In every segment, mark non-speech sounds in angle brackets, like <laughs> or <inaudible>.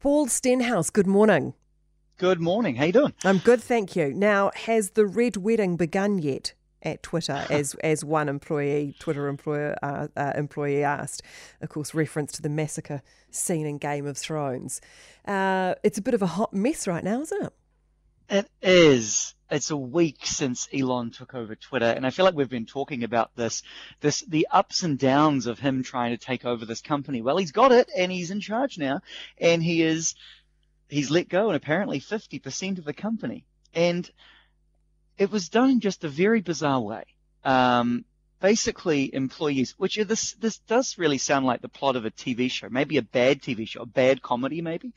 Paul Stenhouse, good morning. Good morning. How you doing? I'm good, thank you. Now, has the red wedding begun yet at Twitter? <laughs> As as one employee, Twitter employer uh, uh, employee asked, of course, reference to the massacre scene in Game of Thrones. Uh, it's a bit of a hot mess right now, isn't it? It is. It's a week since Elon took over Twitter, and I feel like we've been talking about this, this, the ups and downs of him trying to take over this company. Well, he's got it, and he's in charge now, and he is, he's let go, and apparently 50% of the company, and it was done in just a very bizarre way. Um, basically employees, which this, this does really sound like the plot of a TV show, maybe a bad TV show, a bad comedy maybe.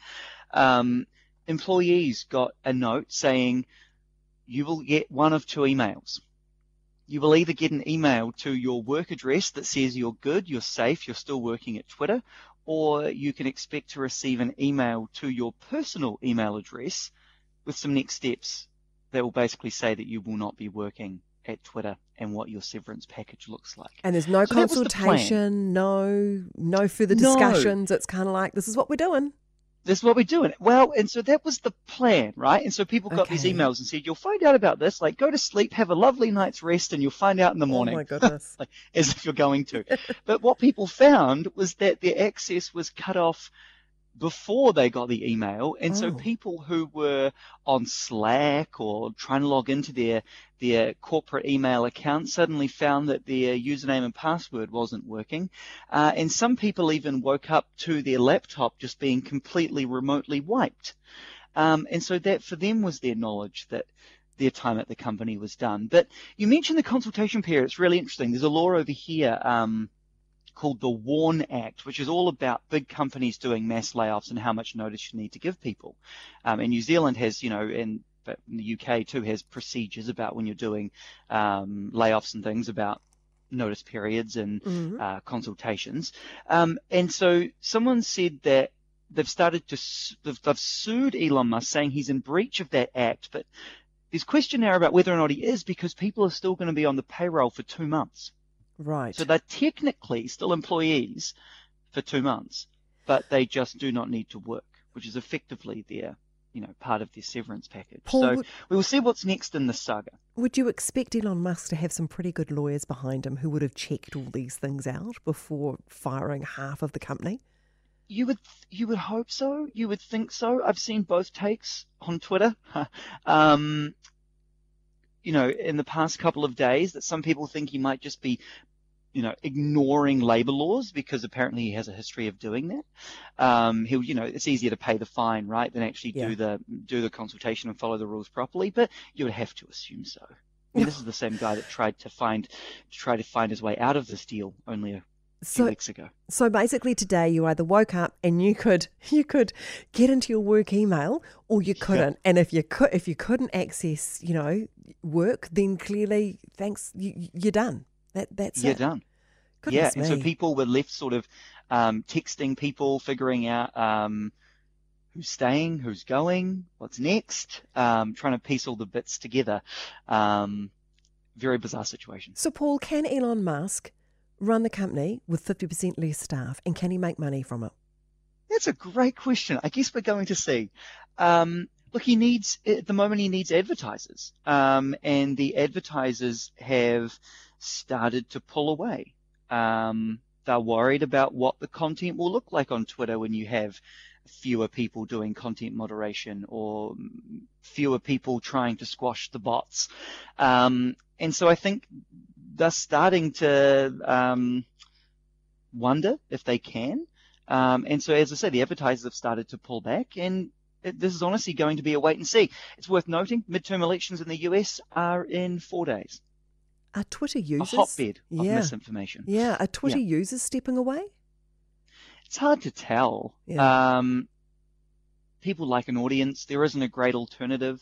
Um, employees got a note saying you will get one of two emails. You will either get an email to your work address that says you're good, you're safe, you're still working at Twitter, or you can expect to receive an email to your personal email address with some next steps that will basically say that you will not be working at Twitter and what your severance package looks like. And there's no So was the consultation, no no further No. discussions. It's kind of like this is what we're doing. This is what we're doing. Well, and so that was the plan, right? And so people got these emails and said, you'll find out about this, like go to sleep, have a lovely night's rest, and you'll find out in the morning. Oh my goodness. <laughs> like, as if you're going to. but what people found was that their access was cut off before they got the email, and so Oh. people who were on Slack or trying to log into their their corporate email account suddenly found that their username and password wasn't working, uh, and some people even woke up to their laptop just being completely remotely wiped, um, and so that for them was their knowledge that their time at the company was done. But you mentioned the consultation period. It's really interesting. There's a law over here um, called the WARN Act, which is all about big companies doing mass layoffs and how much notice you need to give people. Um, and New Zealand has, you know, and but in the UK too has procedures about when you're doing um, layoffs and things about notice periods and Mhm. uh, consultations. Um, and so someone said that they've started to, they've, they've sued Elon Musk saying he's in breach of that act, but there's question now about whether or not he is because people are still going to be on the payroll for two months. Right. So they're technically still employees for two months, but they just do not need to work, which is effectively their, you know, part of their severance package. Paul, so would- we will see what's next in the saga. Would you expect Elon Musk to have some pretty good lawyers behind him who would have checked all these things out before firing half of the company? You would you would hope so. You would think so. I've seen both takes on Twitter. <laughs> um, you know, in the past couple of days, that some people think he might just be, you know, ignoring labor laws because apparently he has a history of doing that. Um, he'll, you know, it's easier to pay the fine, right, than actually Yeah. do the do the consultation and follow the rules properly. But you would have to assume so. I mean, this is the same guy that tried to find to try to find his way out of this deal only a So, weeks ago. so basically, today you either woke up and you could <laughs> you could get into your work email, or you couldn't. And if you could, if you couldn't access, you know, work, then clearly, thanks, you, you're done. That that's You're it. done. Goodness yeah, and so people were left sort of um, texting people, figuring out um, who's staying, who's going, what's next, um, trying to piece all the bits together. Um, very bizarre situation. So, Paul, can Elon Musk run the company with fifty percent less staff, and can he make money from it? That's a great question. I guess we're going to see. Um, look, he needs at the moment he needs advertisers, um, and the advertisers have started to pull away. Um, they're worried about what the content will look like on Twitter when you have fewer people doing content moderation or fewer people trying to squash the bots. Um, and so I think they're starting to um, wonder if they can. Um, and so, as I say, the advertisers have started to pull back, and it, this is honestly going to be a wait and see. It's worth noting midterm elections in the US are in four days. Are Twitter users A hotbed of yeah, misinformation. yeah? Are Twitter users stepping away? It's hard to tell. Yeah. Um, people like an audience. There isn't a great alternative.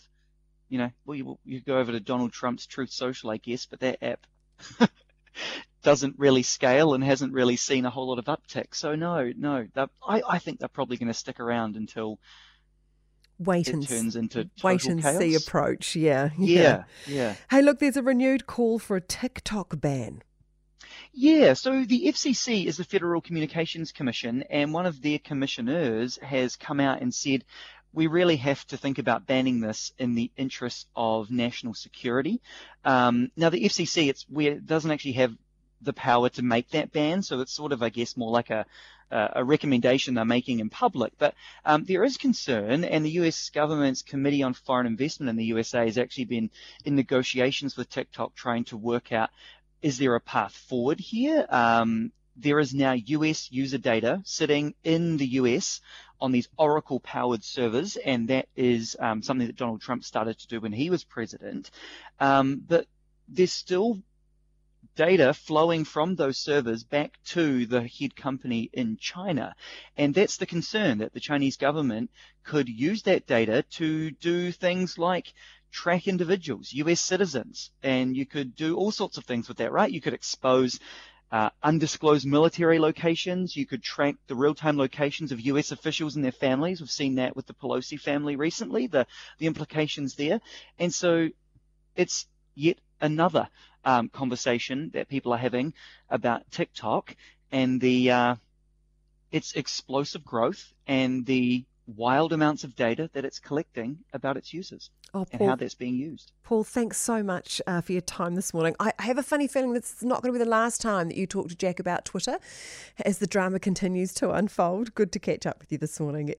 You know, well, you, you go over to Donald Trump's Truth Social, I guess, but that app <laughs> doesn't really scale and hasn't really seen a whole lot of uptick. So no, no, I, I think they're probably going to stick around until Wait and turns into wait and chaos. see approach. Yeah, Yeah, yeah. Hey, look, there's a renewed call for a TikTok ban. Yeah, so the FCC is the Federal Communications Commission, and one of their commissioners has come out and said we really have to think about banning this in the interest of national security. Um, now, the FCC it's it doesn't actually have the power to make that ban, so it's sort of, I guess, more like a a recommendation they're making in public. But um, there is concern, and the US government's Committee on Foreign Investment in the USA has actually been in negotiations with TikTok trying to work out is there a path forward here? Um, there is now US user data sitting in the US on these Oracle powered servers, and that is um, something that Donald Trump started to do when he was president. Um, but there's still data flowing from those servers back to the head company in China. And that's the concern that the Chinese government could use that data to do things like track individuals, US citizens, and you could do all sorts of things with that, right? You could expose uh, undisclosed military locations. You could track the real-time locations of U.S. officials and their families. We've seen that with the Pelosi family recently, the the implications there, and so it's yet another um, conversation that people are having about TikTok and the uh, its explosive growth and the wild amounts of data that it's collecting about its users oh, Paul, and how that's being used. Paul, thanks so much uh, for your time this morning. I have a funny feeling this is not going to be the last time that you talk to Jack about Twitter as the drama continues to unfold. Good to catch up with you this morning.